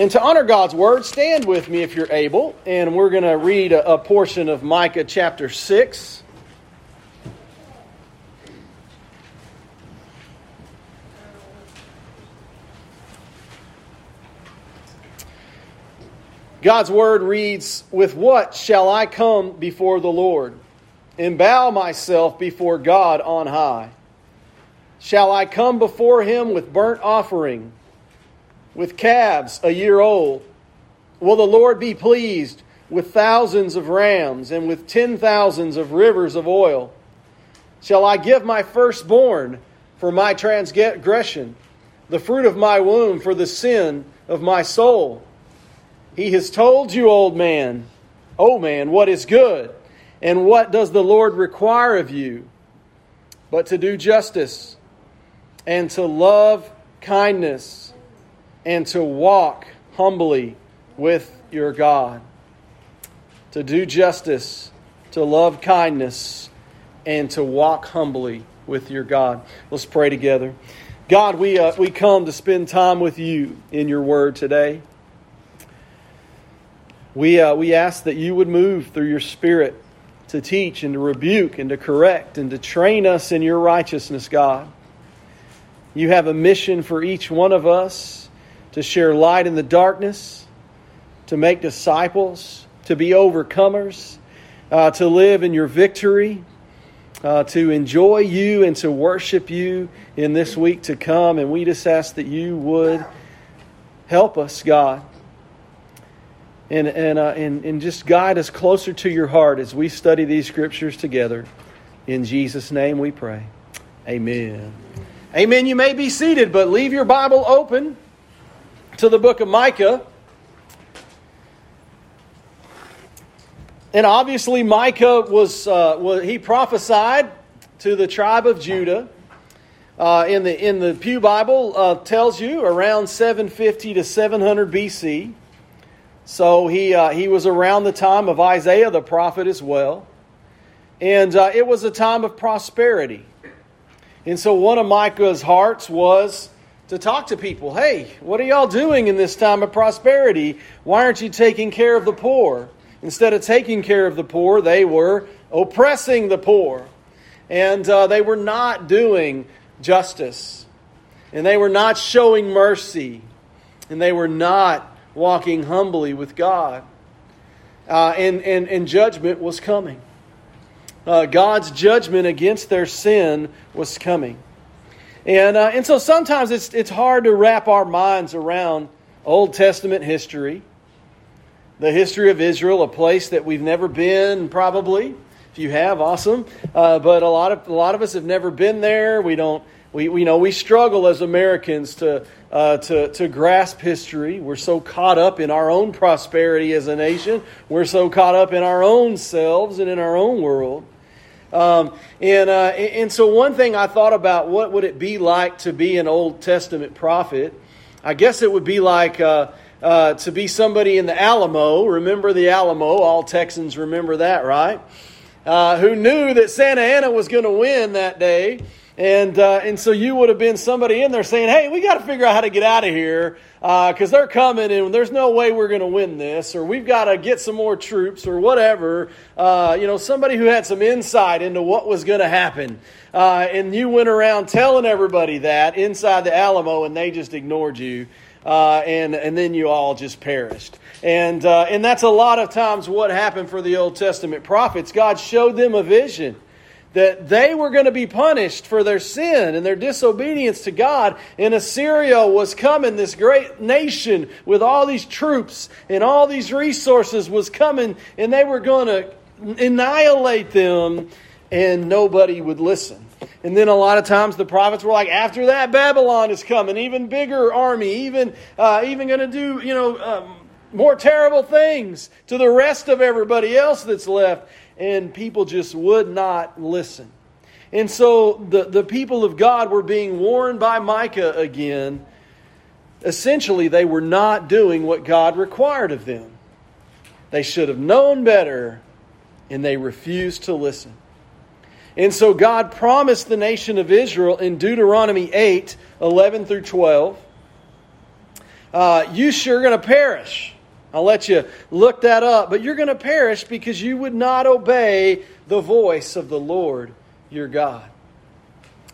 And to honor God's word, stand with me if you're able, and we're going to read a, a, portion of Micah chapter 6. God's word reads, With what shall I come before the Lord and bow myself before God on high? Shall I come before him with burnt offering? With calves a year old? Will the Lord be pleased with thousands of rams and with ten thousands of rivers of oil? Shall I give my firstborn for my transgression, the fruit of my womb for the sin of my soul? He has told you, old man, O man, what is good, and what does the Lord require of you? But to do justice and to love kindness and to walk humbly with your God, to do justice, to love kindness, and to walk humbly with your God. Let's pray together. God, we, uh, we come to spend time with you in your word today. We, uh, we ask that you would move through your spirit to teach and to rebuke and to correct and to train us in your righteousness, God. You have a mission for each one of us to share light in the darkness, to make disciples, to be overcomers, uh, to live in your victory, uh, to enjoy you and to worship you in this week to come. And we just ask that you would help us, God. And, and, uh, and, and just guide us closer to your heart as we study these scriptures together. In Jesus' name we pray. Amen. Amen. You may be seated, but leave your Bible open to the book of Micah. And obviously, Micah was, uh, was he prophesied to the tribe of Judah. Uh, in the in the Pew Bible uh, tells you around 750 to 700 BC. So he uh, he was around the time of Isaiah the prophet as well, and uh, it was a time of prosperity. And so one of Micah's hearts was to talk to people. Hey, what are y'all doing in this time of prosperity? Why aren't you taking care of the poor? Instead of taking care of the poor, they were oppressing the poor. And uh, they were not doing justice. And they were not showing mercy. And they were not walking humbly with God. Uh, and, and, and judgment was coming. Uh, God's judgment against their sin was coming. And, uh, and so sometimes it's, it's hard to wrap our minds around Old Testament history, the history of Israel, a place that we've never been, probably. If you have, awesome. Uh, but a lot of a lot of us have never been there. We don't. We, we you know we struggle as Americans to uh, to to grasp history. We're so caught up in our own prosperity as a nation. We're so caught up in our own selves and in our own world. Um, and, uh, and so, one thing I thought about what would it be like to be an Old Testament prophet? I guess it would be like uh, uh, to be somebody in the Alamo. Remember the Alamo? All Texans remember that, right? Uh, who knew that Santa Anna was going to win that day. And, uh, and so you would have been somebody in there saying, hey, we got to figure out how to get out of here because uh, they're coming and there's no way we're going to win this, or we've got to get some more troops, or whatever. Uh, you know, somebody who had some insight into what was going to happen. Uh, and you went around telling everybody that inside the Alamo, and they just ignored you. Uh, and, and then you all just perished. And, uh, and that's a lot of times what happened for the Old Testament prophets. God showed them a vision that they were going to be punished for their sin and their disobedience to God. And Assyria was coming, this great nation with all these troops and all these resources was coming, and they were going to annihilate them, and nobody would listen. And then a lot of times the prophets were like, after that, Babylon is coming, even bigger army, even uh, even going to do you know um, more terrible things to the rest of everybody else that's left and people just would not listen. And so the, the people of God were being warned by Micah again. Essentially, they were not doing what God required of them. They should have known better, and they refused to listen. And so God promised the nation of Israel in Deuteronomy 8 11 through 12 uh, you sure going to perish. I'll let you look that up, but you're going to perish because you would not obey the voice of the Lord your God.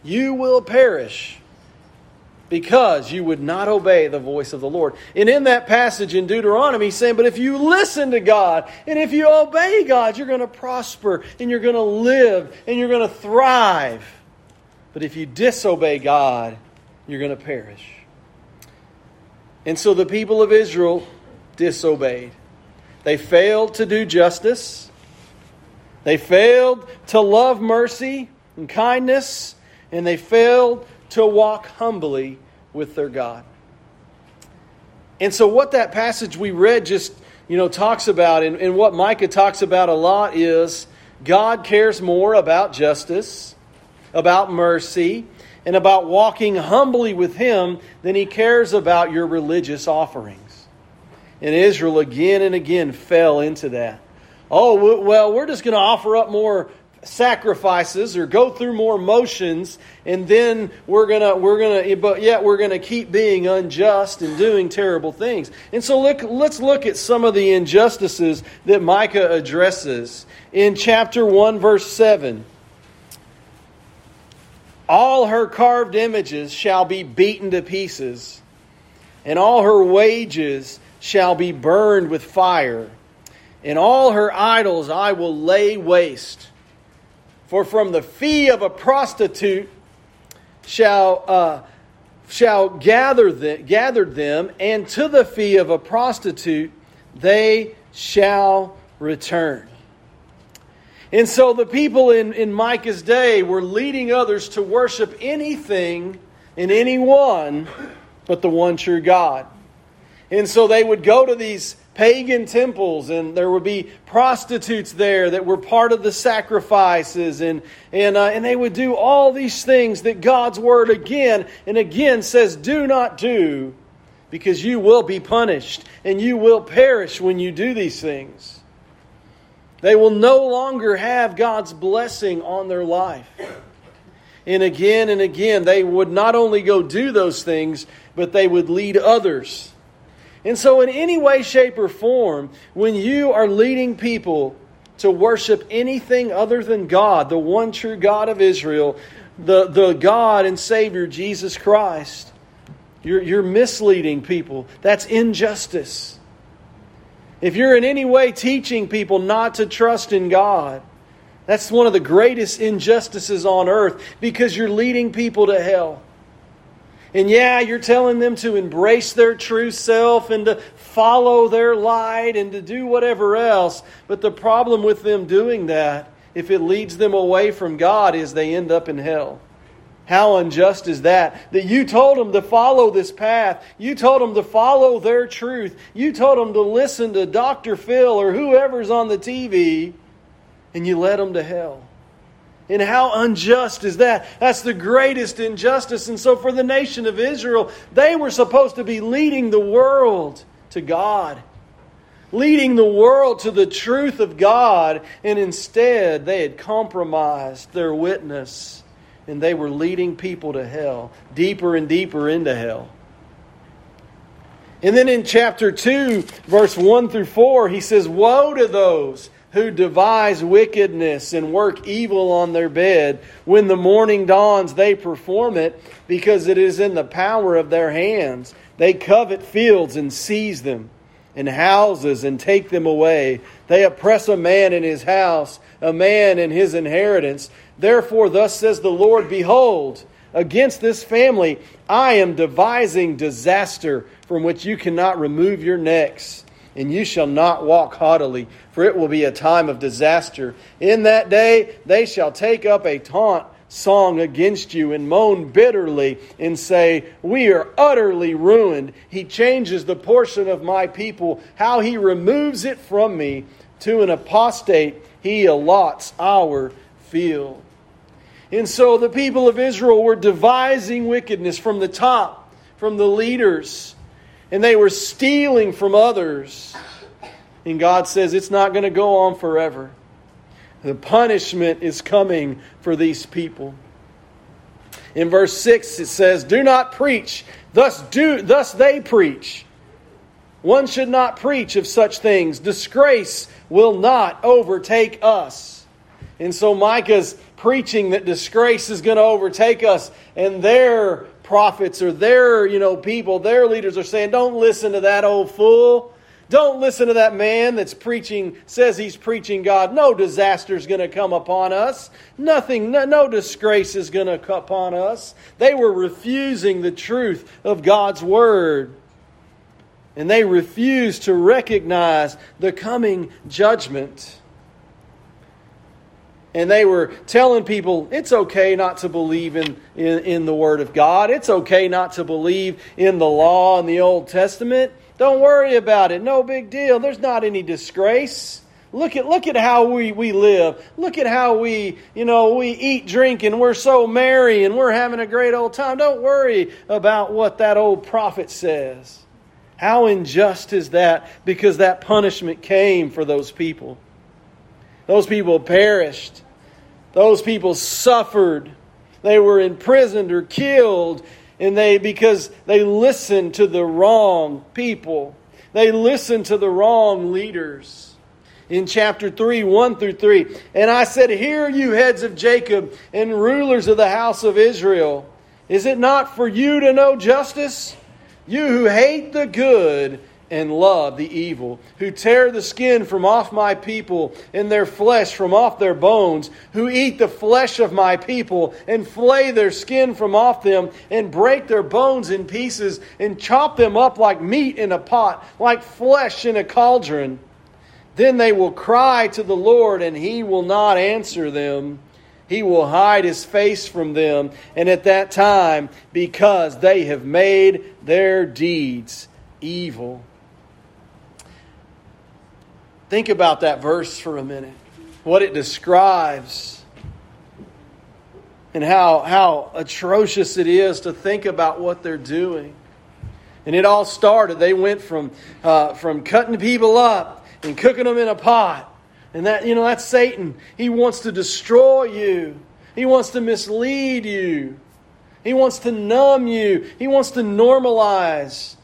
You will perish because you would not obey the voice of the Lord. And in that passage in Deuteronomy, he's saying, But if you listen to God and if you obey God, you're going to prosper and you're going to live and you're going to thrive. But if you disobey God, you're going to perish. And so the people of Israel disobeyed. They failed to do justice. They failed to love mercy and kindness. And they failed to walk humbly with their God. And so, what that passage we read just you know talks about, and, and what Micah talks about a lot is God cares more about justice, about mercy, and about walking humbly with Him than He cares about your religious offerings. And Israel again and again fell into that. Oh, well, we're just going to offer up more sacrifices or go through more motions and then we're going to we're going to eh, but yet we're going to keep being unjust and doing terrible things. And so look let's look at some of the injustices that Micah addresses in chapter 1 verse 7. All her carved images shall be beaten to pieces and all her wages shall be burned with fire and all her idols I will lay waste for from the fee of a prostitute shall, uh, shall gather them, gathered them, and to the fee of a prostitute they shall return. And so the people in, in Micah's day were leading others to worship anything and anyone but the one true God. And so they would go to these pagan temples, and there would be prostitutes there that were part of the sacrifices, and, and, uh, and they would do all these things that God's Word again and again says, Do not do, because you will be punished, and you will perish when you do these things. They will no longer have God's blessing on their life. And again and again, they would not only go do those things, but they would lead others and so, in any way, shape, or form, when you are leading people to worship anything other than God, the one true God of Israel, the, the God and Savior Jesus Christ, you're, you're misleading people. That's injustice. If you're in any way teaching people not to trust in God, that's one of the greatest injustices on earth because you're leading people to hell. And yeah, you're telling them to embrace their true self and to follow their light and to do whatever else. But the problem with them doing that, if it leads them away from God, is they end up in hell. How unjust is that? That you told them to follow this path. You told them to follow their truth. You told them to listen to Dr. Phil or whoever's on the TV, and you led them to hell. And how unjust is that? That's the greatest injustice. And so, for the nation of Israel, they were supposed to be leading the world to God, leading the world to the truth of God. And instead, they had compromised their witness and they were leading people to hell, deeper and deeper into hell. And then in chapter 2, verse 1 through 4, he says, Woe to those who devise wickedness and work evil on their bed. When the morning dawns, they perform it because it is in the power of their hands. They covet fields and seize them, and houses and take them away. They oppress a man in his house, a man in his inheritance. Therefore, thus says the Lord Behold, against this family I am devising disaster from which you cannot remove your necks and you shall not walk haughtily, for it will be a time of disaster. In that day they shall take up a taunt song against you and moan bitterly and say, We are utterly ruined. He changes the portion of my people, how he removes it from me. To an apostate, he allots our field. And so the people of Israel were devising wickedness from the top, from the leaders and they were stealing from others. And God says it's not going to go on forever. The punishment is coming for these people. In verse 6 it says, "Do not preach, thus do thus they preach One should not preach of such things. Disgrace will not overtake us. And so Micah's preaching that disgrace is going to overtake us, and their prophets or their, you know, people, their leaders are saying, Don't listen to that old fool. Don't listen to that man that's preaching, says he's preaching God. No disaster is going to come upon us. Nothing, no, no disgrace is going to come upon us. They were refusing the truth of God's word. And they refused to recognize the coming judgment. And they were telling people it's okay not to believe in, in, in the Word of God. It's okay not to believe in the law and the Old Testament. Don't worry about it. No big deal. There's not any disgrace. Look at look at how we, we live. Look at how we, you know, we eat, drink, and we're so merry and we're having a great old time. Don't worry about what that old prophet says. How unjust is that? Because that punishment came for those people. Those people perished. Those people suffered. They were imprisoned or killed and they because they listened to the wrong people. They listened to the wrong leaders. In chapter 3, 1 through 3. And I said, Hear you heads of Jacob and rulers of the house of Israel. Is it not for you to know justice? You who hate the good and love the evil, who tear the skin from off my people and their flesh from off their bones, who eat the flesh of my people and flay their skin from off them and break their bones in pieces and chop them up like meat in a pot, like flesh in a cauldron. Then they will cry to the Lord, and he will not answer them. He will hide his face from them, and at that time, because they have made their deeds evil. Think about that verse for a minute, what it describes, and how, how atrocious it is to think about what they're doing. And it all started, they went from, uh, from cutting people up and cooking them in a pot. And that, you know, that's Satan. He wants to destroy you. He wants to mislead you. He wants to numb you. He wants to normalize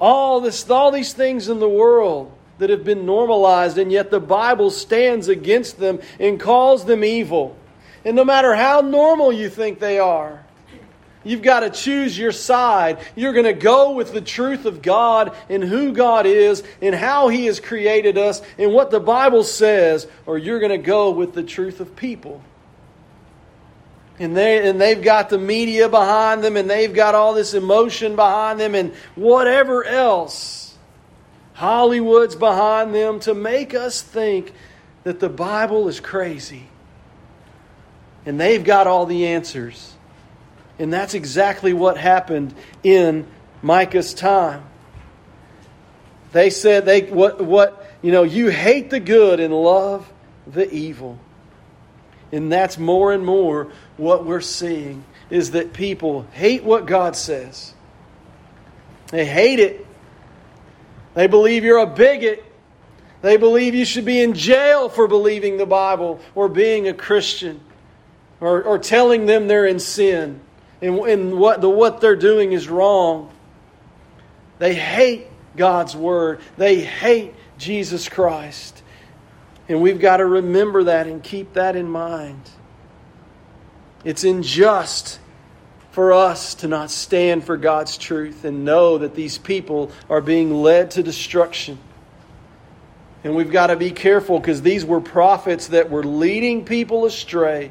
all this all these things in the world that have been normalized, and yet the Bible stands against them and calls them evil. And no matter how normal you think they are, you've got to choose your side. You're going to go with the truth of God and who God is and how He has created us and what the Bible says, or you're going to go with the truth of people. And, they, and they've got the media behind them, and they've got all this emotion behind them, and whatever else Hollywood's behind them to make us think that the Bible is crazy. And they've got all the answers. And that's exactly what happened in Micah's time. They said they what what you know, you hate the good and love the evil. And that's more and more what we're seeing is that people hate what God says. They hate it they believe you're a bigot. They believe you should be in jail for believing the Bible or being a Christian or, or telling them they're in sin and, and what, the, what they're doing is wrong. They hate God's Word, they hate Jesus Christ. And we've got to remember that and keep that in mind. It's unjust for us to not stand for God's truth and know that these people are being led to destruction. And we've got to be careful because these were prophets that were leading people astray.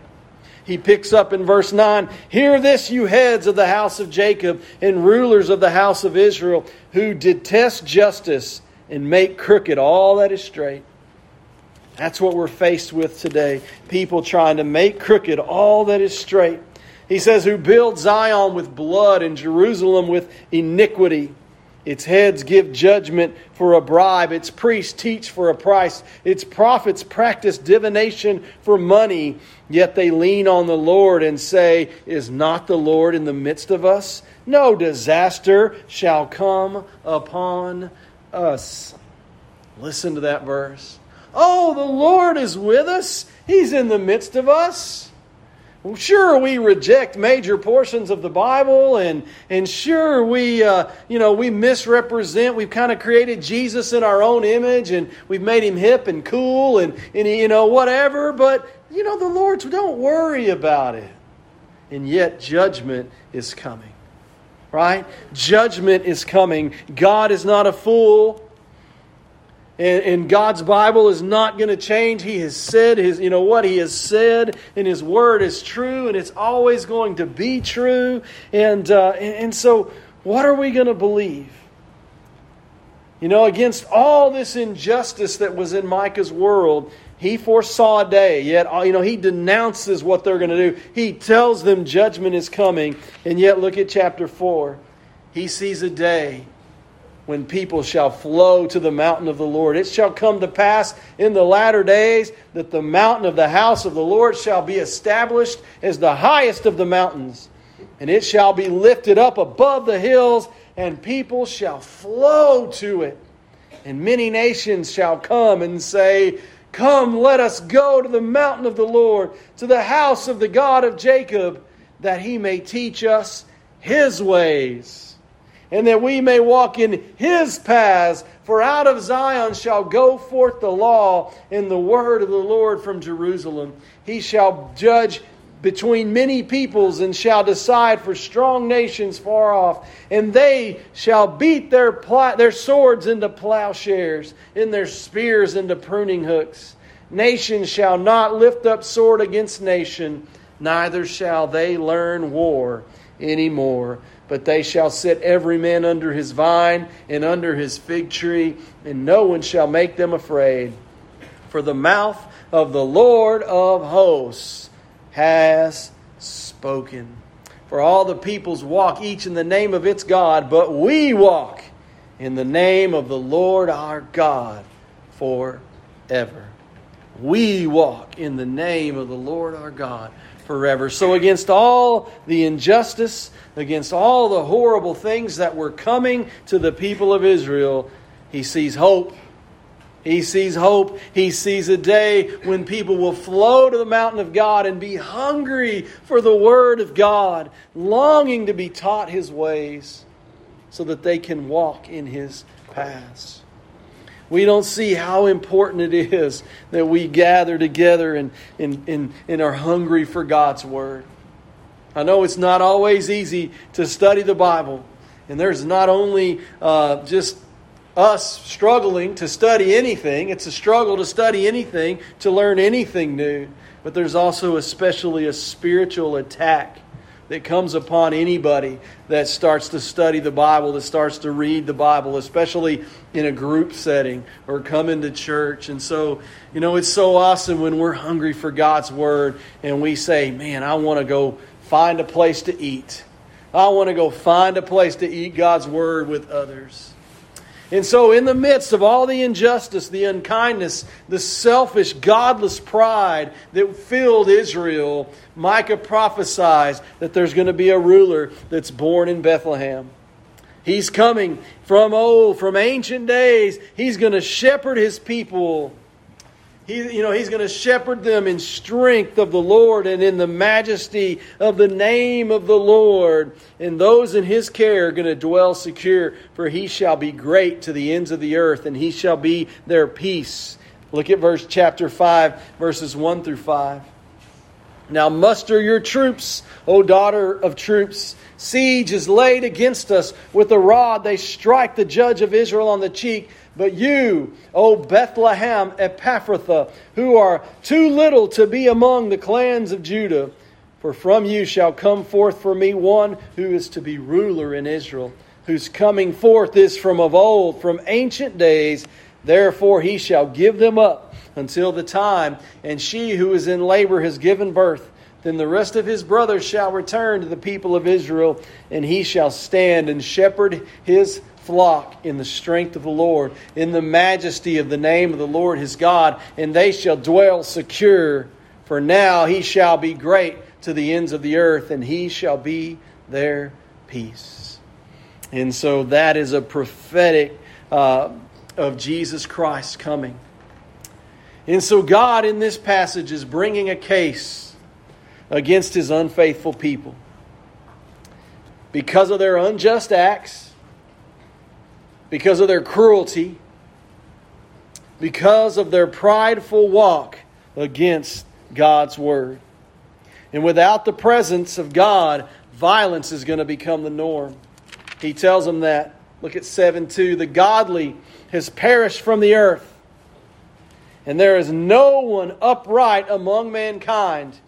He picks up in verse 9 Hear this, you heads of the house of Jacob and rulers of the house of Israel, who detest justice and make crooked all that is straight. That's what we're faced with today. People trying to make crooked all that is straight. He says, Who build Zion with blood and Jerusalem with iniquity. Its heads give judgment for a bribe. Its priests teach for a price. Its prophets practice divination for money. Yet they lean on the Lord and say, Is not the Lord in the midst of us? No disaster shall come upon us. Listen to that verse. Oh, the Lord is with us. He's in the midst of us. Sure, we reject major portions of the Bible, and and sure we uh, you know we misrepresent. We've kind of created Jesus in our own image, and we've made him hip and cool, and and you know whatever. But you know the Lord's don't worry about it. And yet judgment is coming, right? Judgment is coming. God is not a fool. And, and, God's Bible is not going to change. He has said his, you know what He has said, and His Word is true, and it's always going to be true. And uh, and, and so, what are we going to believe? You know, against all this injustice that was in Micah's world, he foresaw a day. Yet, uh, you know, he denounces what they're going to do. He tells them judgment is coming. And yet, look at chapter four. He sees a day when people shall flow to the mountain of the Lord. It shall come to pass in the latter days that the mountain of the house of the Lord shall be established as the highest of the mountains, and it shall be lifted up above the hills, and people shall flow to it. And many nations shall come and say, Come, let us go to the mountain of the Lord, to the house of the God of Jacob, that he may teach us his ways and that we may walk in his paths. For out of Zion shall go forth the law and the word of the Lord from Jerusalem. He shall judge between many peoples and shall decide for strong nations far off. And they shall beat their, pl- their swords into plowshares, and their spears into pruning hooks. Nation shall not lift up sword against nation, neither shall they learn war any more but they shall sit every man under his vine and under his fig tree, and no one shall make them afraid. For the mouth of the Lord of hosts has spoken. For all the peoples walk each in the name of its God, but we walk in the name of the Lord our God forever. We walk in the name of the Lord our God forever. So, against all the injustice, against all the horrible things that were coming to the people of Israel, he sees hope. He sees hope. He sees a day when people will flow to the mountain of God and be hungry for the Word of God, longing to be taught His ways so that they can walk in His paths we don't see how important it is that we gather together and, and, and, and are hungry for God's Word. I know it's not always easy to study the Bible, and there's not only uh, just us struggling to study anything, it's a struggle to study anything, to learn anything new, but there's also especially a spiritual attack that comes upon anybody that starts to study the Bible, that starts to read the Bible, especially in a group setting or coming to church. And so, you know, it's so awesome when we're hungry for God's Word and we say, man, I want to go find a place to eat. I want to go find a place to eat God's Word with others. And so, in the midst of all the injustice, the unkindness, the selfish, godless pride that filled Israel, Micah prophesies that there's going to be a ruler that's born in Bethlehem. He's coming from old, from ancient days. He's going to shepherd his people he, you know, he's going to shepherd them in strength of the Lord and in the majesty of the name of the Lord. And those in his care are going to dwell secure, for he shall be great to the ends of the earth, and he shall be their peace. Look at verse chapter 5, verses 1 through 5. Now muster your troops, O daughter of troops. Siege is laid against us. With a rod they strike the judge of Israel on the cheek. But you, O Bethlehem Ephrathah, who are too little to be among the clans of Judah, for from you shall come forth for me one who is to be ruler in Israel, whose coming forth is from of old, from ancient days. Therefore he shall give them up until the time, and she who is in labor has given birth. Then the rest of his brothers shall return to the people of Israel, and he shall stand and shepherd his flock in the strength of the Lord, in the majesty of the name of the Lord his God, and they shall dwell secure. For now he shall be great to the ends of the earth, and he shall be their peace. And so that is a prophetic uh, of Jesus Christ coming. And so God in this passage is bringing a case against his unfaithful people. Because of their unjust acts, because of their cruelty, because of their prideful walk against God's word. And without the presence of God, violence is going to become the norm. He tells them that. Look at 7 2. The godly has perished from the earth, and there is no one upright among mankind.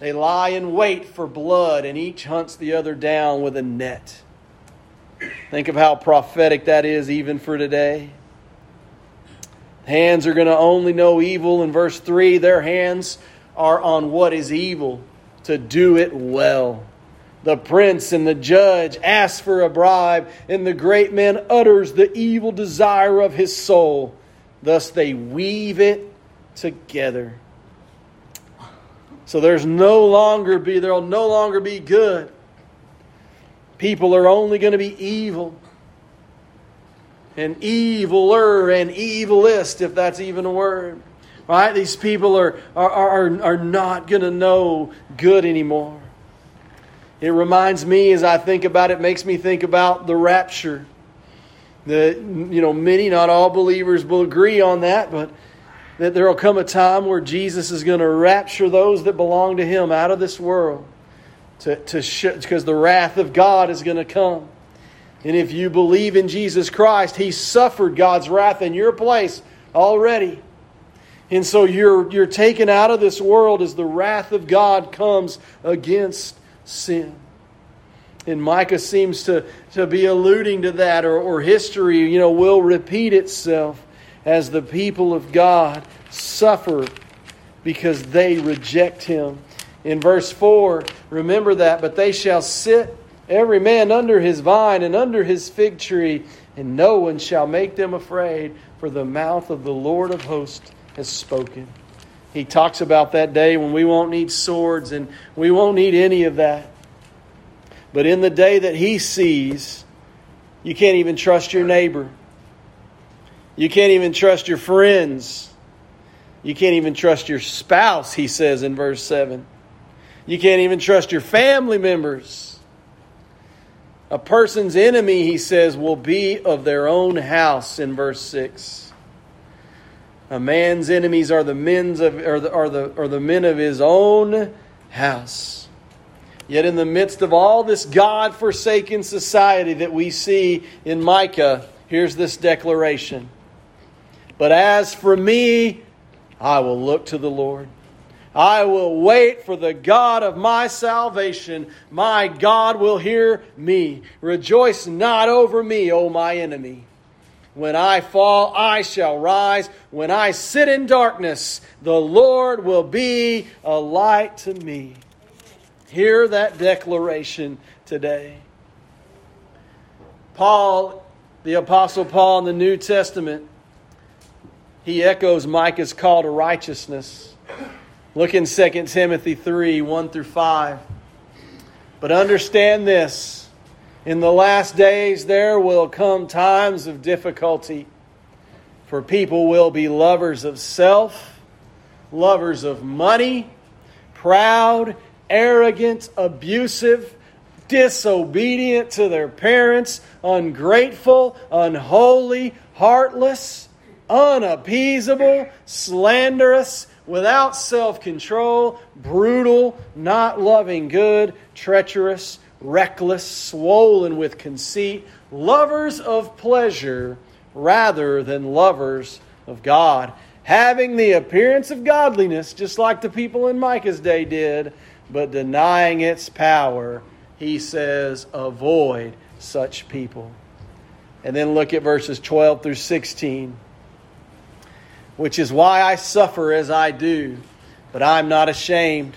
They lie in wait for blood, and each hunts the other down with a net. Think of how prophetic that is, even for today. Hands are going to only know evil. In verse 3, their hands are on what is evil to do it well. The prince and the judge ask for a bribe, and the great man utters the evil desire of his soul. Thus they weave it together. So there's no longer be there'll no longer be good. People are only going to be evil. And eviler and evilist, if that's even a word. Right? These people are, are, are, are not going to know good anymore. It reminds me, as I think about it, makes me think about the rapture. The, you know, many, not all believers will agree on that, but that there will come a time where Jesus is going to rapture those that belong to Him out of this world to, to sh- because the wrath of God is going to come. And if you believe in Jesus Christ, He suffered God's wrath in your place already. And so you're, you're taken out of this world as the wrath of God comes against sin. And Micah seems to, to be alluding to that, or, or history, you know, will repeat itself as the people of God suffer because they reject him. In verse 4, remember that, but they shall sit every man under his vine and under his fig tree, and no one shall make them afraid, for the mouth of the Lord of hosts has spoken. He talks about that day when we won't need swords and we won't need any of that. But in the day that he sees, you can't even trust your neighbor. You can't even trust your friends. You can't even trust your spouse, he says in verse 7. You can't even trust your family members. A person's enemy, he says, will be of their own house in verse 6. A man's enemies are the men's of are the, are the, are the men of his own house. Yet in the midst of all this God forsaken society that we see in Micah, here's this declaration. But as for me, I will look to the Lord. I will wait for the God of my salvation. My God will hear me. Rejoice not over me, O my enemy. When I fall, I shall rise. When I sit in darkness, the Lord will be a light to me. Hear that declaration today. Paul, the Apostle Paul in the New Testament, he echoes Micah's call to righteousness. Look in 2 Timothy 3 1 through 5. But understand this in the last days, there will come times of difficulty, for people will be lovers of self, lovers of money, proud, arrogant, abusive, disobedient to their parents, ungrateful, unholy, heartless, unappeasable, slanderous, without self control, brutal, not loving good, treacherous reckless, swollen with conceit, lovers of pleasure rather than lovers of God, having the appearance of godliness, just like the people in Micah's day did, but denying its power. He says, avoid such people. And then look at verses 12 through 16, which is why I suffer as I do, but I'm not ashamed.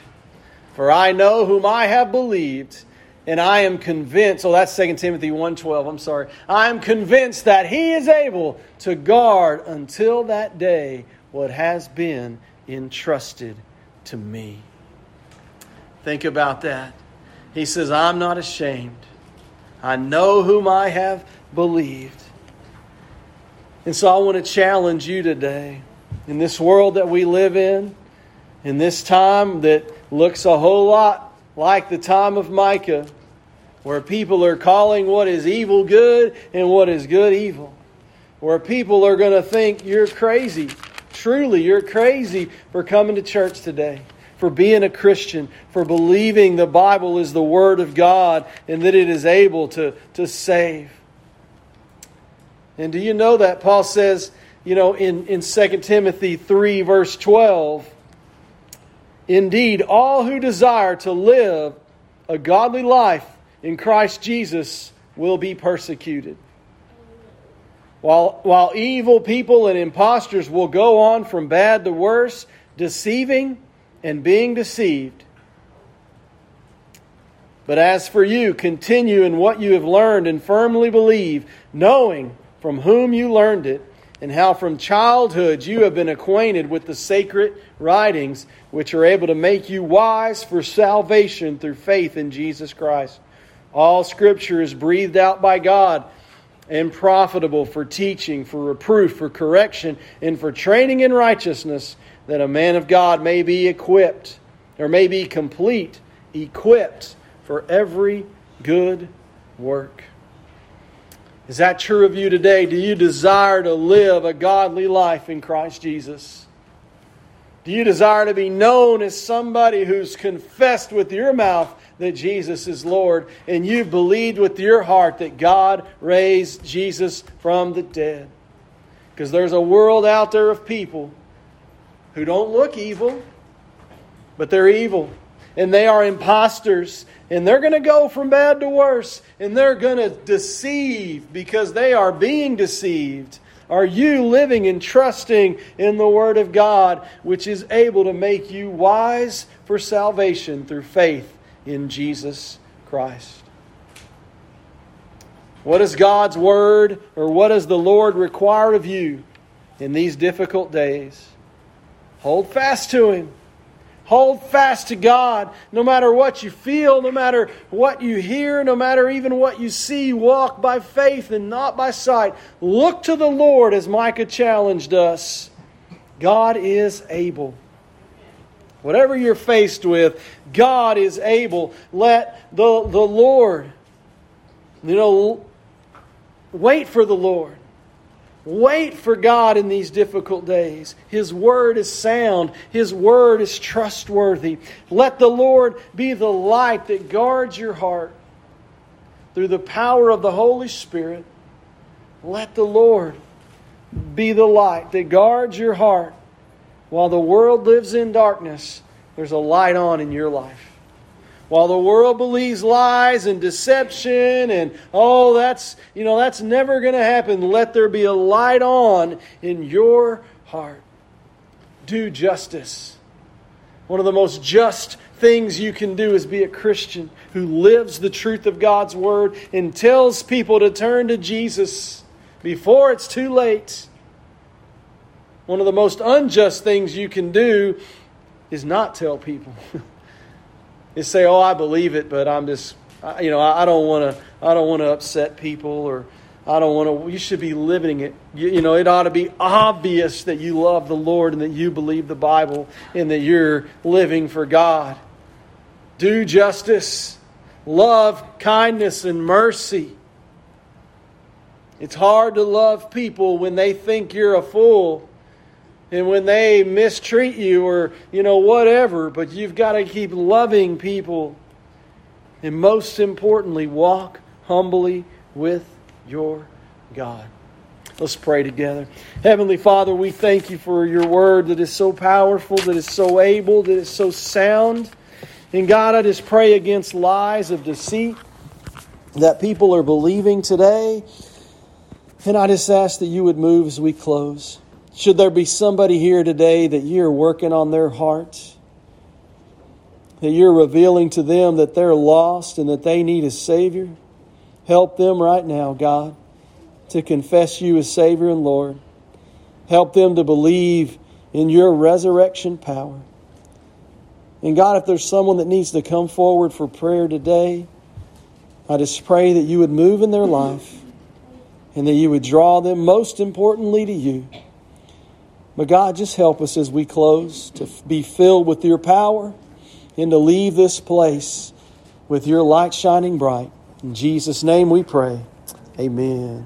For I know whom I have believed and I am convinced, oh, that's 2 Timothy 1.12, I'm sorry. I am convinced that he is able to guard until that day what has been entrusted to me. Think about that. He says, I'm not ashamed. I know whom I have believed. And so I want to challenge you today. In this world that we live in, in this time that looks a whole lot like the time of Micah, where people are calling what is evil good and what is good evil. Where people are going to think you're crazy. Truly, you're crazy for coming to church today, for being a Christian, for believing the Bible is the Word of God and that it is able to, to save. And do you know that Paul says, you know, in, in 2 Timothy 3, verse 12, Indeed, all who desire to live a godly life in Christ Jesus will be persecuted. While, while evil people and impostors will go on from bad to worse, deceiving and being deceived. But as for you, continue in what you have learned and firmly believe, knowing from whom you learned it, and how from childhood you have been acquainted with the sacred writings, which are able to make you wise for salvation through faith in Jesus Christ. All Scripture is breathed out by God and profitable for teaching, for reproof, for correction, and for training in righteousness, that a man of God may be equipped, or may be complete, equipped for every good work. Is that true of you today? Do you desire to live a godly life in Christ Jesus? Do you desire to be known as somebody who's confessed with your mouth that Jesus is Lord and you've believed with your heart that God raised Jesus from the dead? Because there's a world out there of people who don't look evil, but they're evil and they are imposters and they're going to go from bad to worse and they're going to deceive because they are being deceived. Are you living and trusting in the Word of God, which is able to make you wise for salvation through faith in Jesus Christ? What is God's Word or what does the Lord require of you in these difficult days? Hold fast to Him. Hold fast to God no matter what you feel, no matter what you hear, no matter even what you see. Walk by faith and not by sight. Look to the Lord as Micah challenged us. God is able. Whatever you're faced with, God is able. Let the, the Lord, you know, wait for the Lord. Wait for God in these difficult days. His word is sound, His word is trustworthy. Let the Lord be the light that guards your heart through the power of the Holy Spirit. Let the Lord be the light that guards your heart. While the world lives in darkness, there's a light on in your life. While the world believes lies and deception and oh that's you know that's never going to happen, let there be a light on in your heart. Do justice. One of the most just things you can do is be a Christian who lives the truth of God's word and tells people to turn to Jesus before it's too late. One of the most unjust things you can do is not tell people. is say, "Oh, I believe it, but I'm just, you know, I don't want to, I don't want to upset people, or I don't want to." You should be living it. You, you, know, it ought to be obvious that you love the Lord and that you believe the Bible and that you're living for God. Do justice, love kindness and mercy. It's hard to love people when they think you're a fool and when they mistreat you or, you know, whatever, but you've got to keep loving people. And most importantly, walk humbly with your God. Let's pray together. Heavenly Father, we thank you for your word that is so powerful, that is so able, that is so sound. And God, I just pray against lies of deceit that people are believing today. And I just ask that you would move as we close. Should there be somebody here today that you're working on their heart, that you're revealing to them that they're lost and that they need a Savior, help them right now, God, to confess you as Savior and Lord. Help them to believe in your resurrection power. And God, if there's someone that needs to come forward for prayer today, I just pray that you would move in their life and that you would draw them, most importantly, to you. But God, just help us as we close to be filled with your power and to leave this place with your light shining bright. In Jesus' name we pray. Amen.